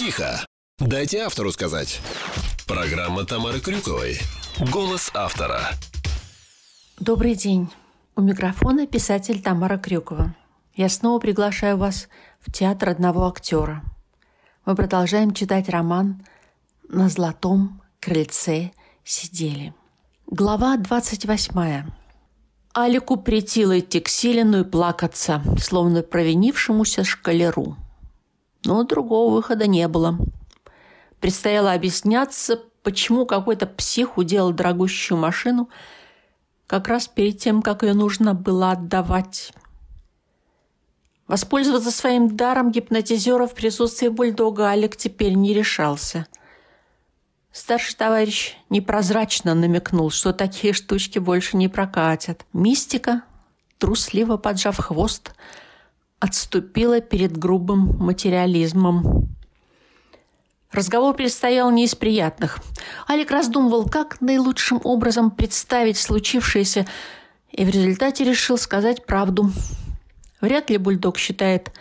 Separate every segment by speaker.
Speaker 1: Тихо. Дайте автору сказать. Программа Тамары Крюковой. Голос автора.
Speaker 2: Добрый день. У микрофона писатель Тамара Крюкова. Я снова приглашаю вас в театр одного актера. Мы продолжаем читать роман «На золотом крыльце сидели». Глава 28. Алику претило идти к Силину и плакаться, словно провинившемуся шкалеру. Но другого выхода не было. Предстояло объясняться, почему какой-то псих уделал дорогущую машину как раз перед тем, как ее нужно было отдавать. Воспользоваться своим даром гипнотизера в присутствии бульдога Алик теперь не решался. Старший товарищ непрозрачно намекнул, что такие штучки больше не прокатят. Мистика, трусливо поджав хвост, отступила перед грубым материализмом. Разговор предстоял не из приятных. Алик раздумывал, как наилучшим образом представить случившееся, и в результате решил сказать правду. Вряд ли бульдог считает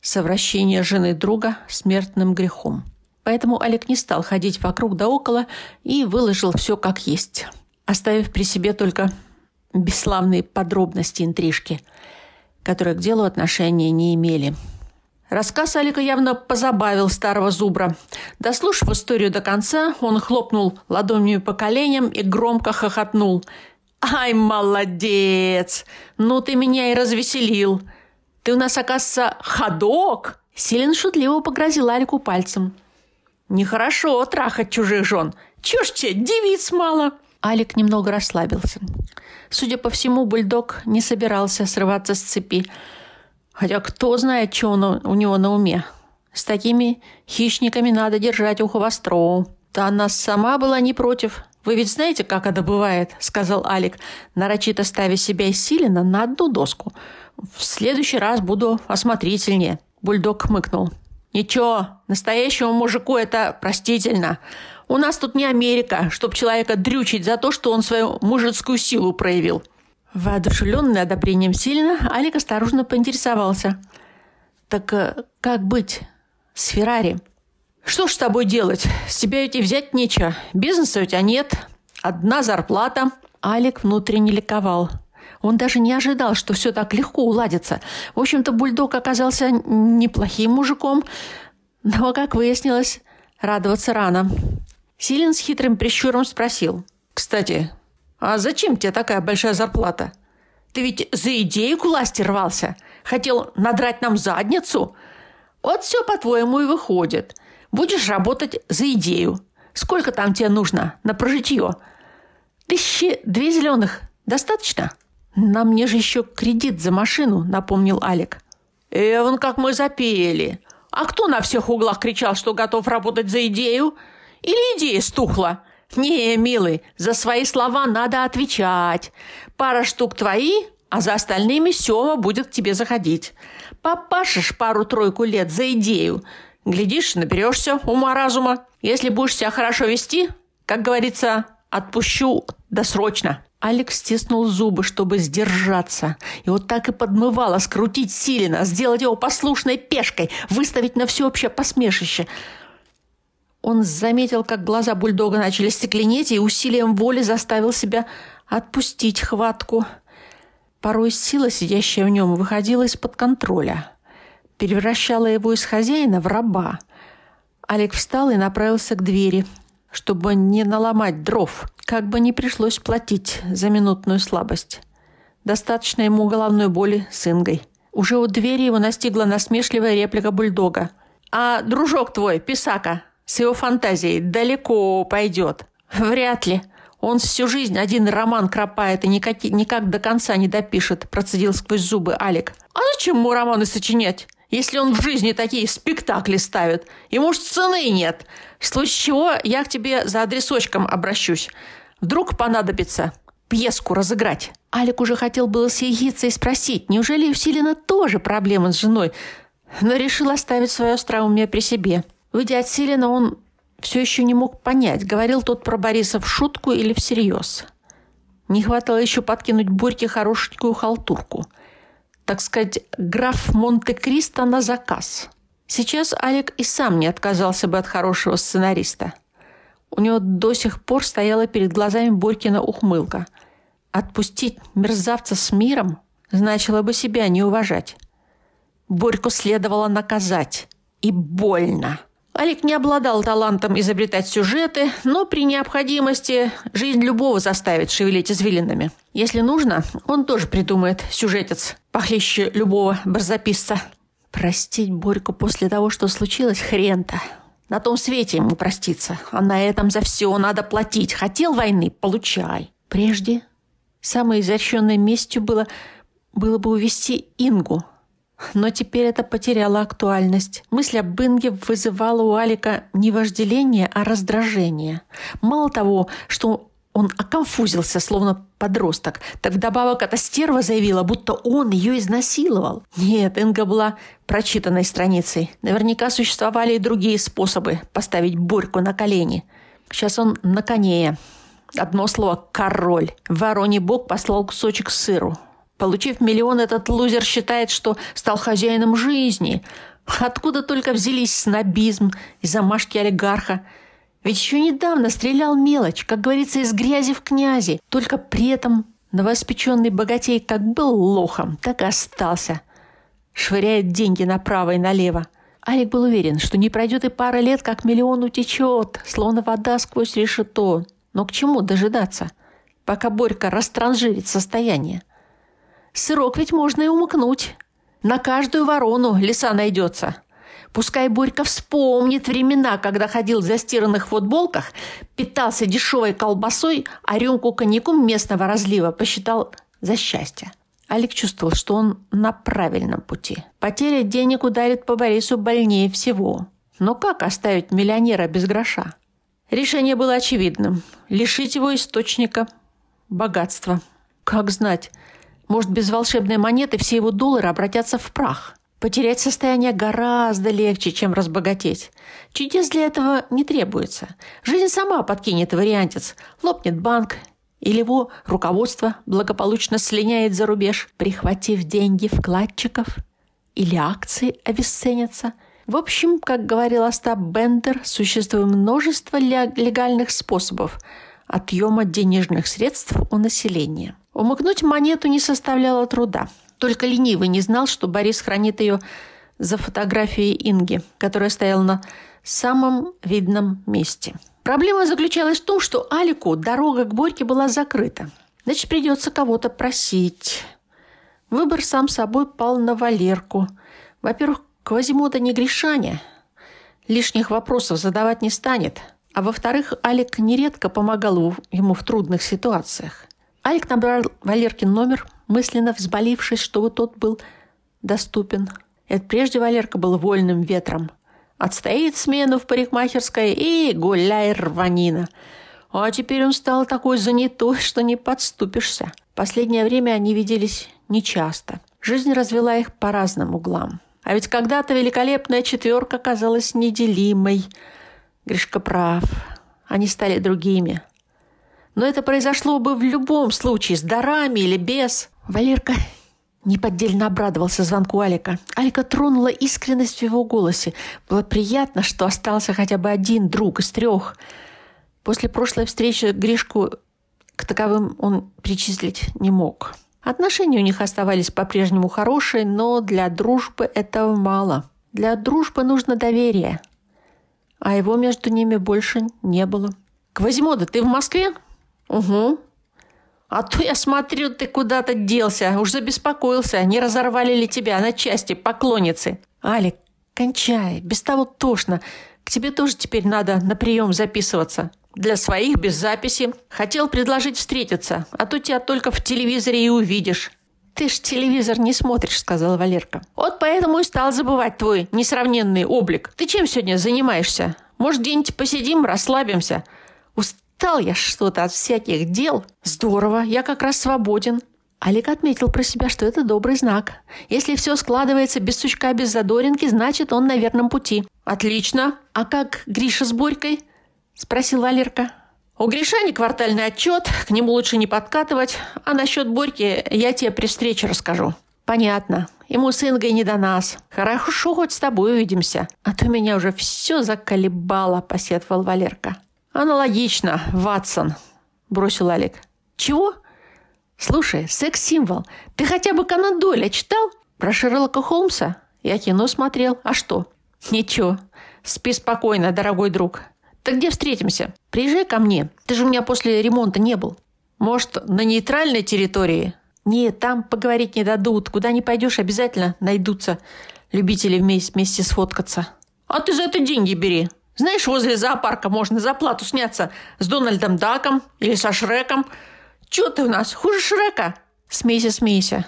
Speaker 2: совращение жены друга смертным грехом. Поэтому Алик не стал ходить вокруг да около и выложил все как есть, оставив при себе только бесславные подробности интрижки, которые к делу отношения не имели – Рассказ Алика явно позабавил старого зубра. Дослушав историю до конца, он хлопнул ладонью по коленям и громко хохотнул. «Ай, молодец! Ну ты меня и развеселил! Ты у нас, оказывается, ходок!» Селин шутливо погрозил Алику пальцем. «Нехорошо трахать чужих жен. Ж тебе, девиц мало!» Алик немного расслабился. Судя по всему, бульдог не собирался срываться с цепи. Хотя кто знает, что он, у него на уме. С такими хищниками надо держать ухо востро. Да она сама была не против. Вы ведь знаете, как это бывает, сказал Алик, нарочито ставя себя и Силина на одну доску. В следующий раз буду осмотрительнее. Бульдог хмыкнул. Ничего, настоящему мужику это простительно. У нас тут не Америка, чтоб человека дрючить за то, что он свою мужицкую силу проявил. Воодушевленный одобрением Силина, Алик осторожно поинтересовался. «Так э, как быть с Феррари?» «Что ж с тобой делать? С тебя ведь и взять нечего. Бизнеса у тебя нет. Одна зарплата». Алик внутренне ликовал. Он даже не ожидал, что все так легко уладится. В общем-то, бульдог оказался неплохим мужиком, но, как выяснилось, радоваться рано. Силин с хитрым прищуром спросил. «Кстати, а зачем тебе такая большая зарплата? Ты ведь за идею к власти рвался. Хотел надрать нам задницу. Вот все, по-твоему, и выходит. Будешь работать за идею. Сколько там тебе нужно на прожитье? Тысячи две зеленых. Достаточно? На мне же еще кредит за машину, напомнил Алик. Эван, как мы запели. А кто на всех углах кричал, что готов работать за идею? Или идея стухла? «Не, милый, за свои слова надо отвечать. Пара штук твои, а за остальными Сёма будет к тебе заходить. Попашешь пару-тройку лет за идею. Глядишь, наберешься ума-разума. Если будешь себя хорошо вести, как говорится, отпущу досрочно». Алекс стиснул зубы, чтобы сдержаться. И вот так и подмывало скрутить Силина, сделать его послушной пешкой, выставить на всеобщее посмешище – он заметил, как глаза бульдога начали стекленеть, и усилием воли заставил себя отпустить хватку. Порой сила, сидящая в нем, выходила из-под контроля, превращала его из хозяина в раба. Олег встал и направился к двери, чтобы не наломать дров, как бы не пришлось платить за минутную слабость. Достаточно ему головной боли с Ингой. Уже у двери его настигла насмешливая реплика бульдога. «А дружок твой, Писака, с его фантазией далеко пойдет. Вряд ли. Он всю жизнь один роман кропает и никак, никак до конца не допишет, процедил сквозь зубы Алик. А зачем ему романы сочинять? Если он в жизни такие спектакли ставит, ему ж цены нет. В случае чего я к тебе за адресочком обращусь. Вдруг понадобится пьеску разыграть. Алик уже хотел было съехиться и спросить, неужели у Силина тоже проблемы с женой, но решил оставить свое остроумие при себе. Выйдя от Силина, он все еще не мог понять, говорил тот про Бориса в шутку или всерьез. Не хватало еще подкинуть Борьке хорошенькую халтурку. Так сказать, граф Монте-Кристо на заказ. Сейчас Алик и сам не отказался бы от хорошего сценариста. У него до сих пор стояла перед глазами Борькина ухмылка. Отпустить мерзавца с миром значило бы себя не уважать. Борьку следовало наказать. И больно. Алик не обладал талантом изобретать сюжеты, но при необходимости жизнь любого заставит шевелить извилинами. Если нужно, он тоже придумает сюжетец, похлеще любого барзаписца. Простить Борьку после того, что случилось, хрен-то. На том свете ему проститься, а на этом за все надо платить. Хотел войны – получай. Прежде самой изощренной местью было, было бы увести Ингу – но теперь это потеряло актуальность. Мысль об Инге вызывала у Алика не вожделение, а раздражение. Мало того, что он оконфузился, словно подросток. Так вдобавок эта стерва заявила, будто он ее изнасиловал. Нет, Инга была прочитанной страницей. Наверняка существовали и другие способы поставить Борьку на колени. Сейчас он на коне. Одно слово «король». Вороний бог послал кусочек сыру. Получив миллион, этот лузер считает, что стал хозяином жизни. Откуда только взялись снобизм и замашки олигарха? Ведь еще недавно стрелял мелочь, как говорится, из грязи в князи. Только при этом новоспеченный богатей как был лохом, так и остался. Швыряет деньги направо и налево. Алик был уверен, что не пройдет и пара лет, как миллион утечет, словно вода сквозь решето. Но к чему дожидаться, пока Борька растранжирит состояние? Сырок ведь можно и умыкнуть. На каждую ворону леса найдется. Пускай Борька вспомнит времена, когда ходил в застиранных футболках, питался дешевой колбасой, а рюмку коньяку местного разлива посчитал за счастье. Алик чувствовал, что он на правильном пути. Потеря денег ударит по Борису больнее всего. Но как оставить миллионера без гроша? Решение было очевидным – лишить его источника богатства. Как знать, может, без волшебной монеты все его доллары обратятся в прах. Потерять состояние гораздо легче, чем разбогатеть. Чудес для этого не требуется. Жизнь сама подкинет вариантец. Лопнет банк, или его руководство благополучно слиняет за рубеж, прихватив деньги вкладчиков, или акции обесценятся. В общем, как говорил Остап Бендер, существует множество легальных способов отъема денежных средств у населения. Умыкнуть монету не составляло труда. Только ленивый не знал, что Борис хранит ее за фотографией Инги, которая стояла на самом видном месте. Проблема заключалась в том, что Алику дорога к Борьке была закрыта. Значит, придется кого-то просить. Выбор сам собой пал на Валерку. Во-первых, Квазимода не грешаня. Лишних вопросов задавать не станет. А во-вторых, Алик нередко помогал ему в трудных ситуациях. Алик набрал Валеркин номер, мысленно взболившись, чтобы тот был доступен. Это прежде Валерка был вольным ветром. Отстоит смену в парикмахерской и гуляй рванина. А теперь он стал такой занятой, что не подступишься. Последнее время они виделись нечасто. Жизнь развела их по разным углам. А ведь когда-то великолепная четверка казалась неделимой. Гришка прав. Они стали другими – но это произошло бы в любом случае, с дарами или без. Валерка неподдельно обрадовался звонку Алика. Алика тронула искренность в его голосе. Было приятно, что остался хотя бы один друг из трех. После прошлой встречи Гришку к таковым он причислить не мог. Отношения у них оставались по-прежнему хорошие, но для дружбы этого мало. Для дружбы нужно доверие. А его между ними больше не было. «Квазимода, ты в Москве?» «Угу. А то я смотрю, ты куда-то делся. Уж забеспокоился. Не разорвали ли тебя на части поклонницы?» «Алик, кончай. Без того тошно. К тебе тоже теперь надо на прием записываться». «Для своих без записи. Хотел предложить встретиться, а то тебя только в телевизоре и увидишь». «Ты ж телевизор не смотришь», — сказала Валерка. «Вот поэтому и стал забывать твой несравненный облик. Ты чем сегодня занимаешься? Может, где-нибудь посидим, расслабимся? Устал я что-то от всяких дел. Здорово, я как раз свободен. Олег отметил про себя, что это добрый знак. Если все складывается без сучка, без задоринки, значит, он на верном пути. Отлично. А как Гриша с Борькой? Спросил Валерка. У Гришани квартальный отчет, к нему лучше не подкатывать, а насчет Борьки я тебе при встрече расскажу. понятно. Ему с Ингой не до нас. Хорошо, хоть с тобой увидимся. А то меня уже все заколебало, посетовал Валерка. Аналогично, Ватсон, бросил Олег. Чего? Слушай, секс-символ. Ты хотя бы Конан Дойля читал? Про Шерлока Холмса? Я кино смотрел. А что? Ничего. Спи спокойно, дорогой друг. Так где встретимся? Приезжай ко мне. Ты же у меня после ремонта не был. Может, на нейтральной территории? Нет, там поговорить не дадут. Куда не пойдешь, обязательно найдутся любители вместе, вместе сфоткаться. А ты за это деньги бери. Знаешь, возле зоопарка можно за плату сняться с Дональдом Даком или со Шреком. Чё ты у нас, хуже Шрека? Смейся, смейся.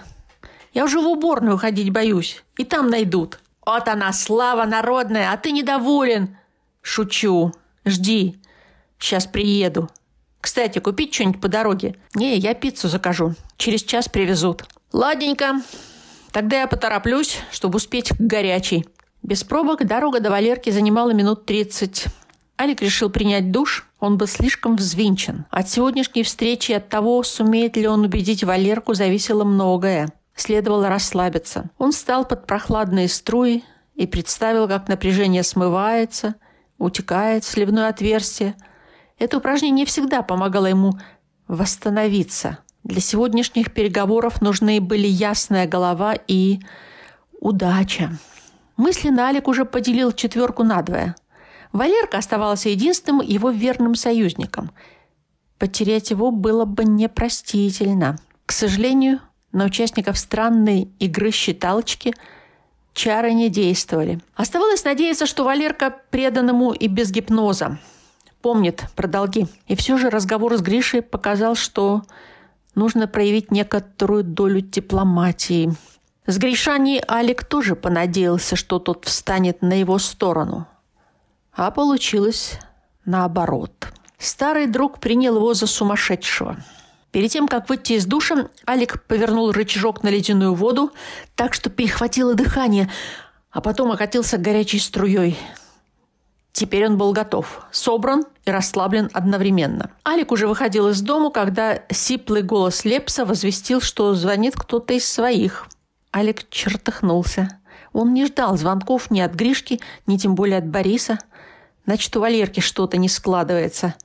Speaker 2: Я уже в уборную ходить боюсь. И там найдут. Вот она, слава народная, а ты недоволен. Шучу. Жди. Сейчас приеду. Кстати, купить что-нибудь по дороге? Не, я пиццу закажу. Через час привезут. Ладненько. Тогда я потороплюсь, чтобы успеть к горячей. Без пробок дорога до Валерки занимала минут тридцать. Алик решил принять душ. Он был слишком взвинчен. От сегодняшней встречи и от того, сумеет ли он убедить Валерку, зависело многое. Следовало расслабиться. Он встал под прохладные струи и представил, как напряжение смывается, утекает в сливное отверстие. Это упражнение всегда помогало ему восстановиться. Для сегодняшних переговоров нужны были ясная голова и удача. Мысленно Алик уже поделил четверку надвое. Валерка оставался единственным его верным союзником. Потерять его было бы непростительно. К сожалению, на участников странной игры считалочки чары не действовали. Оставалось надеяться, что Валерка предан ему и без гипноза. Помнит про долги. И все же разговор с Гришей показал, что нужно проявить некоторую долю дипломатии. С Гришани Алик тоже понадеялся, что тот встанет на его сторону. А получилось наоборот. Старый друг принял его за сумасшедшего – Перед тем, как выйти из душа, Алик повернул рычажок на ледяную воду так, что перехватило дыхание, а потом окатился горячей струей. Теперь он был готов, собран и расслаблен одновременно. Алик уже выходил из дому, когда сиплый голос Лепса возвестил, что звонит кто-то из своих. Алик чертыхнулся. Он не ждал звонков ни от Гришки, ни тем более от Бориса. Значит, у Валерки что-то не складывается.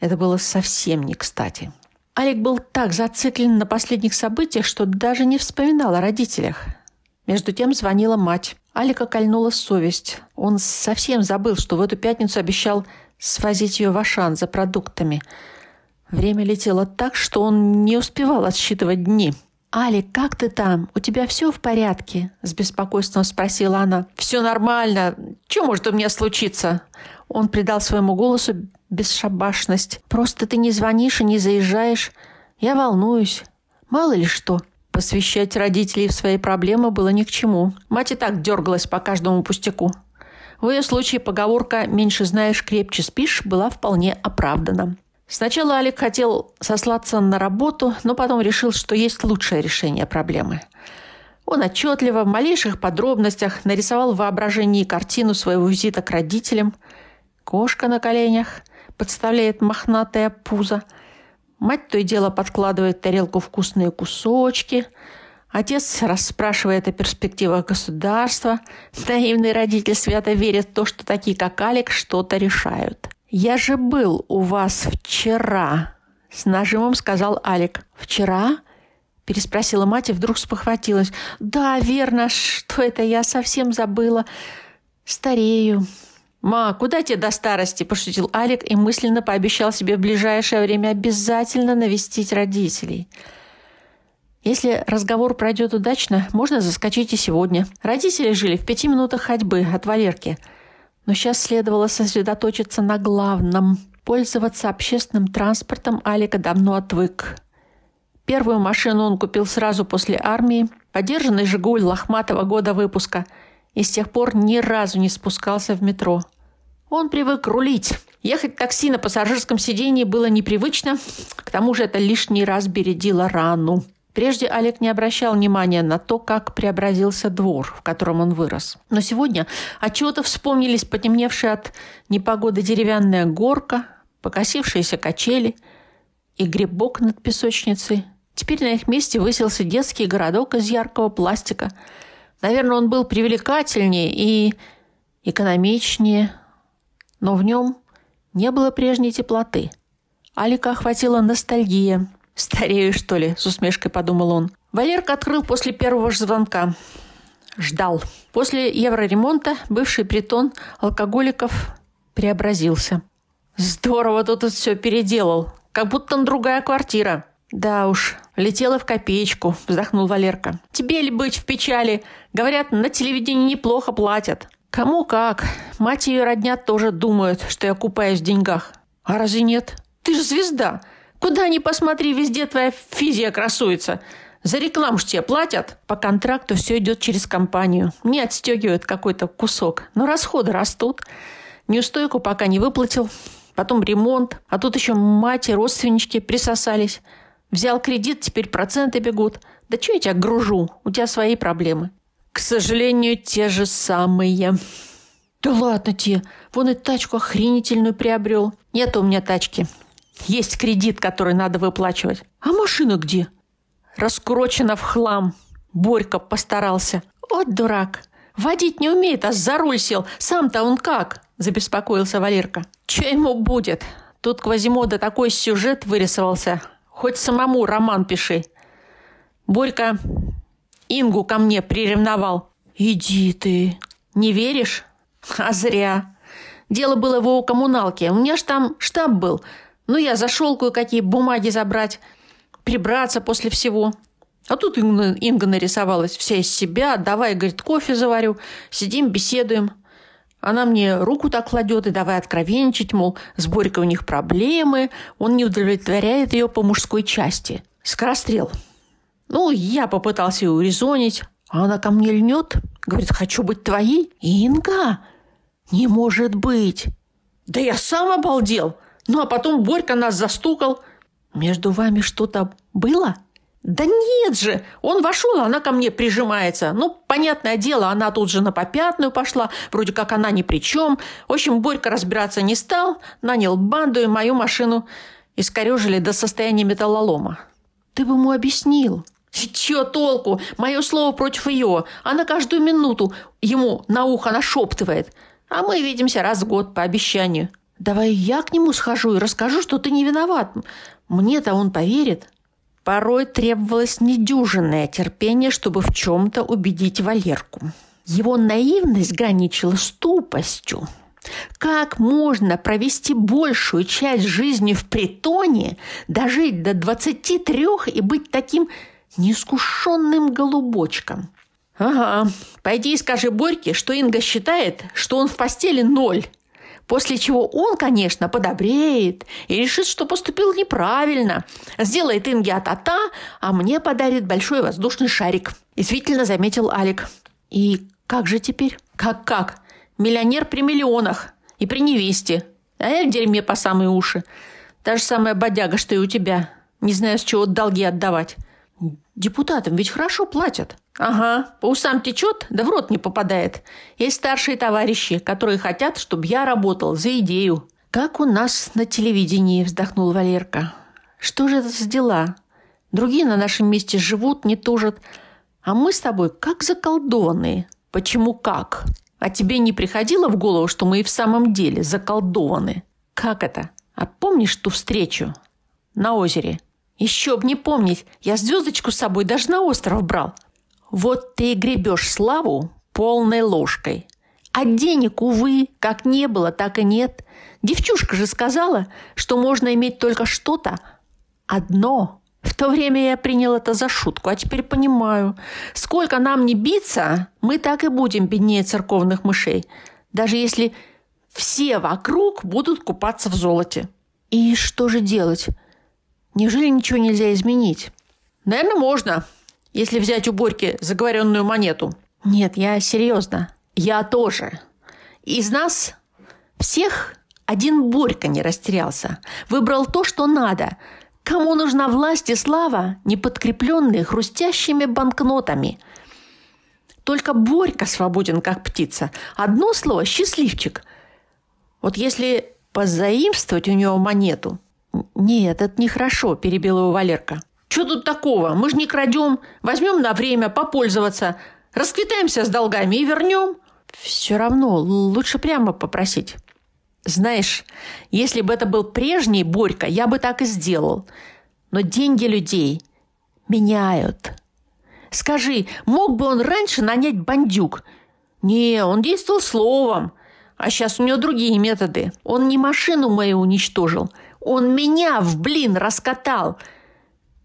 Speaker 2: Это было совсем не кстати. Олег был так зациклен на последних событиях, что даже не вспоминал о родителях. Между тем звонила мать. Алика кольнула совесть. Он совсем забыл, что в эту пятницу обещал свозить ее в Ашан за продуктами. Время летело так, что он не успевал отсчитывать дни. «Алик, как ты там? У тебя все в порядке?» – с беспокойством спросила она. «Все нормально. Что может у меня случиться?» Он придал своему голосу бесшабашность. «Просто ты не звонишь и не заезжаешь. Я волнуюсь. Мало ли что». Посвящать родителей в свои проблемы было ни к чему. Мать и так дергалась по каждому пустяку. В ее случае поговорка «меньше знаешь, крепче спишь» была вполне оправдана. Сначала Алик хотел сослаться на работу, но потом решил, что есть лучшее решение проблемы. Он отчетливо, в малейших подробностях нарисовал в воображении картину своего визита к родителям. Кошка на коленях, подставляет мохнатое пузо. Мать то и дело подкладывает в тарелку вкусные кусочки. Отец расспрашивает о перспективах государства. Наивный родитель свято верит в то, что такие, как Алик, что-то решают. «Я же был у вас вчера», — с нажимом сказал Алик. «Вчера?» — переспросила мать и вдруг спохватилась. «Да, верно, что это я совсем забыла. Старею». «Ма, куда тебе до старости?» – пошутил Алик и мысленно пообещал себе в ближайшее время обязательно навестить родителей. Если разговор пройдет удачно, можно заскочить и сегодня. Родители жили в пяти минутах ходьбы от Валерки. Но сейчас следовало сосредоточиться на главном. Пользоваться общественным транспортом Алика давно отвык. Первую машину он купил сразу после армии. Подержанный «Жигуль» лохматого года выпуска – и с тех пор ни разу не спускался в метро. Он привык рулить. Ехать в такси на пассажирском сидении было непривычно, к тому же это лишний раз бередило рану. Прежде Олег не обращал внимания на то, как преобразился двор, в котором он вырос. Но сегодня отчего-то вспомнились потемневшие от непогоды деревянная горка, покосившиеся качели и грибок над песочницей. Теперь на их месте высился детский городок из яркого пластика. Наверное, он был привлекательнее и экономичнее, но в нем не было прежней теплоты. Алика охватила ностальгия. «Старею, что ли?» – с усмешкой подумал он. Валерка открыл после первого же звонка. Ждал. После евроремонта бывший притон алкоголиков преобразился. Здорово тут все переделал. Как будто другая квартира. Да уж, летела в копеечку, вздохнул Валерка. Тебе ли быть в печали? Говорят, на телевидении неплохо платят. Кому как. Мать и ее родня тоже думают, что я купаюсь в деньгах. А разве нет? Ты же звезда. Куда ни посмотри, везде твоя физия красуется. За рекламу ж тебе платят. По контракту все идет через компанию. Мне отстегивают какой-то кусок. Но расходы растут. Неустойку пока не выплатил. Потом ремонт. А тут еще мать и родственнички присосались. Взял кредит, теперь проценты бегут. Да что я тебя гружу? У тебя свои проблемы. К сожалению, те же самые. Да ладно тебе. Вон и тачку охренительную приобрел. Нет у меня тачки. Есть кредит, который надо выплачивать. А машина где? Раскурочена в хлам. Борька постарался. Вот дурак. Водить не умеет, а за руль сел. Сам-то он как? Забеспокоился Валерка. Че ему будет? Тут Квазимода такой сюжет вырисовался. Хоть самому роман пиши. Борька Ингу ко мне приревновал. Иди ты. Не веришь? А зря. Дело было в его коммуналке. У меня ж там штаб был. Ну, я зашел кое-какие бумаги забрать, прибраться после всего. А тут Инга, Инга нарисовалась вся из себя. Давай, говорит, кофе заварю. Сидим, беседуем. Она мне руку так кладет и давай откровенничать, мол, с Борькой у них проблемы, он не удовлетворяет ее по мужской части. Скорострел. Ну, я попытался ее урезонить, а она ко мне льнет, говорит, хочу быть твоей. Инга, не может быть. Да я сам обалдел. Ну, а потом Борька нас застукал. Между вами что-то было? Да нет же! Он вошел, а она ко мне прижимается. Ну, понятное дело, она тут же на попятную пошла. Вроде как она ни при чем. В общем, Борька разбираться не стал. Нанял банду и мою машину искорежили до состояния металлолома. Ты бы ему объяснил. Чё толку? Мое слово против ее. Она каждую минуту ему на ухо нашептывает. А мы видимся раз в год по обещанию. Давай я к нему схожу и расскажу, что ты не виноват. Мне-то он поверит. Порой требовалось недюжинное терпение, чтобы в чем-то убедить Валерку. Его наивность граничила с тупостью. Как можно провести большую часть жизни в притоне, дожить до 23 и быть таким неискушенным голубочком? Ага, пойди и скажи Борьке, что Инга считает, что он в постели ноль, После чего он, конечно, подобреет и решит, что поступил неправильно. Сделает Инге а-та-та, а мне подарит большой воздушный шарик. Действительно заметил Алик. И как же теперь? Как-как? Миллионер при миллионах. И при невесте. А я в дерьме по самые уши. Та же самая бодяга, что и у тебя. Не знаю, с чего долги отдавать. Депутатам ведь хорошо платят. Ага, по усам течет, да в рот не попадает. Есть старшие товарищи, которые хотят, чтобы я работал за идею. Как у нас на телевидении, вздохнул Валерка. Что же это за дела? Другие на нашем месте живут, не тужат. А мы с тобой как заколдованные. Почему как? А тебе не приходило в голову, что мы и в самом деле заколдованы? Как это? А помнишь ту встречу на озере? Еще б не помнить, я звездочку с собой даже на остров брал. Вот ты и гребешь славу полной ложкой. А денег, увы, как не было, так и нет. Девчушка же сказала, что можно иметь только что-то одно. В то время я принял это за шутку, а теперь понимаю. Сколько нам не биться, мы так и будем беднее церковных мышей. Даже если все вокруг будут купаться в золоте. И что же делать? Неужели ничего нельзя изменить? Наверное, можно, если взять у Борьки заговоренную монету. Нет, я серьезно. Я тоже. Из нас всех один Борька не растерялся. Выбрал то, что надо. Кому нужна власть и слава, не подкрепленные хрустящими банкнотами? Только Борька свободен, как птица. Одно слово – счастливчик. Вот если позаимствовать у него монету – «Нет, это нехорошо», – перебил его Валерка. Что тут такого? Мы же не крадем. Возьмем на время попользоваться. Расквитаемся с долгами и вернем. Все равно лучше прямо попросить. Знаешь, если бы это был прежний Борька, я бы так и сделал. Но деньги людей меняют. Скажи, мог бы он раньше нанять бандюк? Не, он действовал словом. А сейчас у него другие методы. Он не машину мою уничтожил. Он меня в блин раскатал.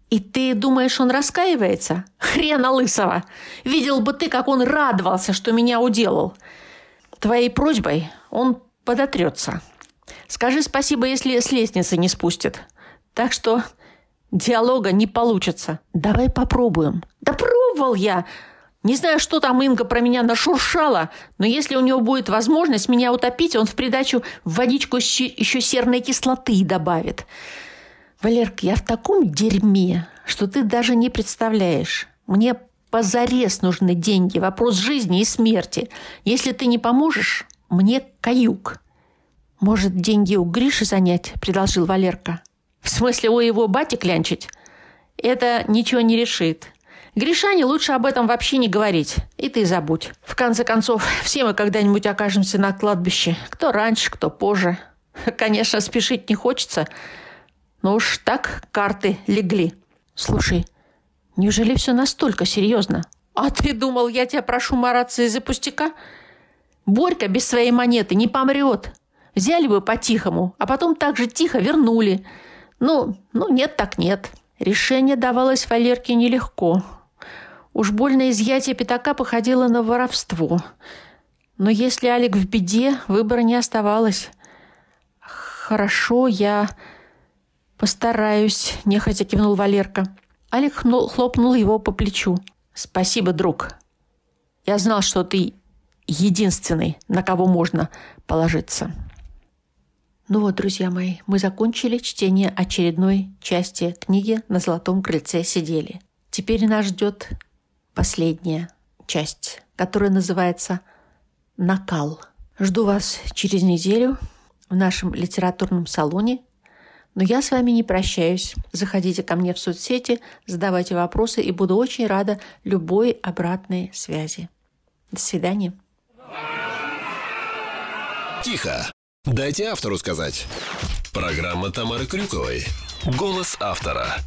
Speaker 2: И ты думаешь, он раскаивается? Хрена лысого! Видел бы ты, как он радовался, что меня уделал. Твоей просьбой он подотрется. Скажи спасибо, если с лестницы не спустит. Так что диалога не получится. Давай попробуем. Да пробовал я. Не знаю, что там Инга про меня нашуршала, но если у него будет возможность меня утопить, он в придачу в водичку еще серной кислоты добавит. Валерка, я в таком дерьме, что ты даже не представляешь. Мне позарез нужны деньги. Вопрос жизни и смерти. Если ты не поможешь, мне каюк. Может, деньги у Гриши занять, предложил Валерка. В смысле, у его бати клянчить? Это ничего не решит. Гришане лучше об этом вообще не говорить. И ты забудь. В конце концов, все мы когда-нибудь окажемся на кладбище. Кто раньше, кто позже. Конечно, спешить не хочется. Но уж так карты легли. Слушай, неужели все настолько серьезно? А ты думал, я тебя прошу мараться из-за пустяка? Борька без своей монеты не помрет. Взяли бы по-тихому, а потом так же тихо вернули. Ну, ну нет так нет. Решение давалось Валерке нелегко. Уж больно изъятие пятака походило на воровство. Но если Алик в беде, выбора не оставалось. «Хорошо, я постараюсь», – нехотя кивнул Валерка. Алик хлопнул его по плечу. «Спасибо, друг. Я знал, что ты единственный, на кого можно положиться». Ну вот, друзья мои, мы закончили чтение очередной части книги «На золотом крыльце сидели». Теперь нас ждет последняя часть, которая называется «Накал». Жду вас через неделю в нашем литературном салоне. Но я с вами не прощаюсь. Заходите ко мне в соцсети, задавайте вопросы и буду очень рада любой обратной связи. До свидания.
Speaker 1: Тихо. Дайте автору сказать. Программа Тамары Крюковой. Голос автора.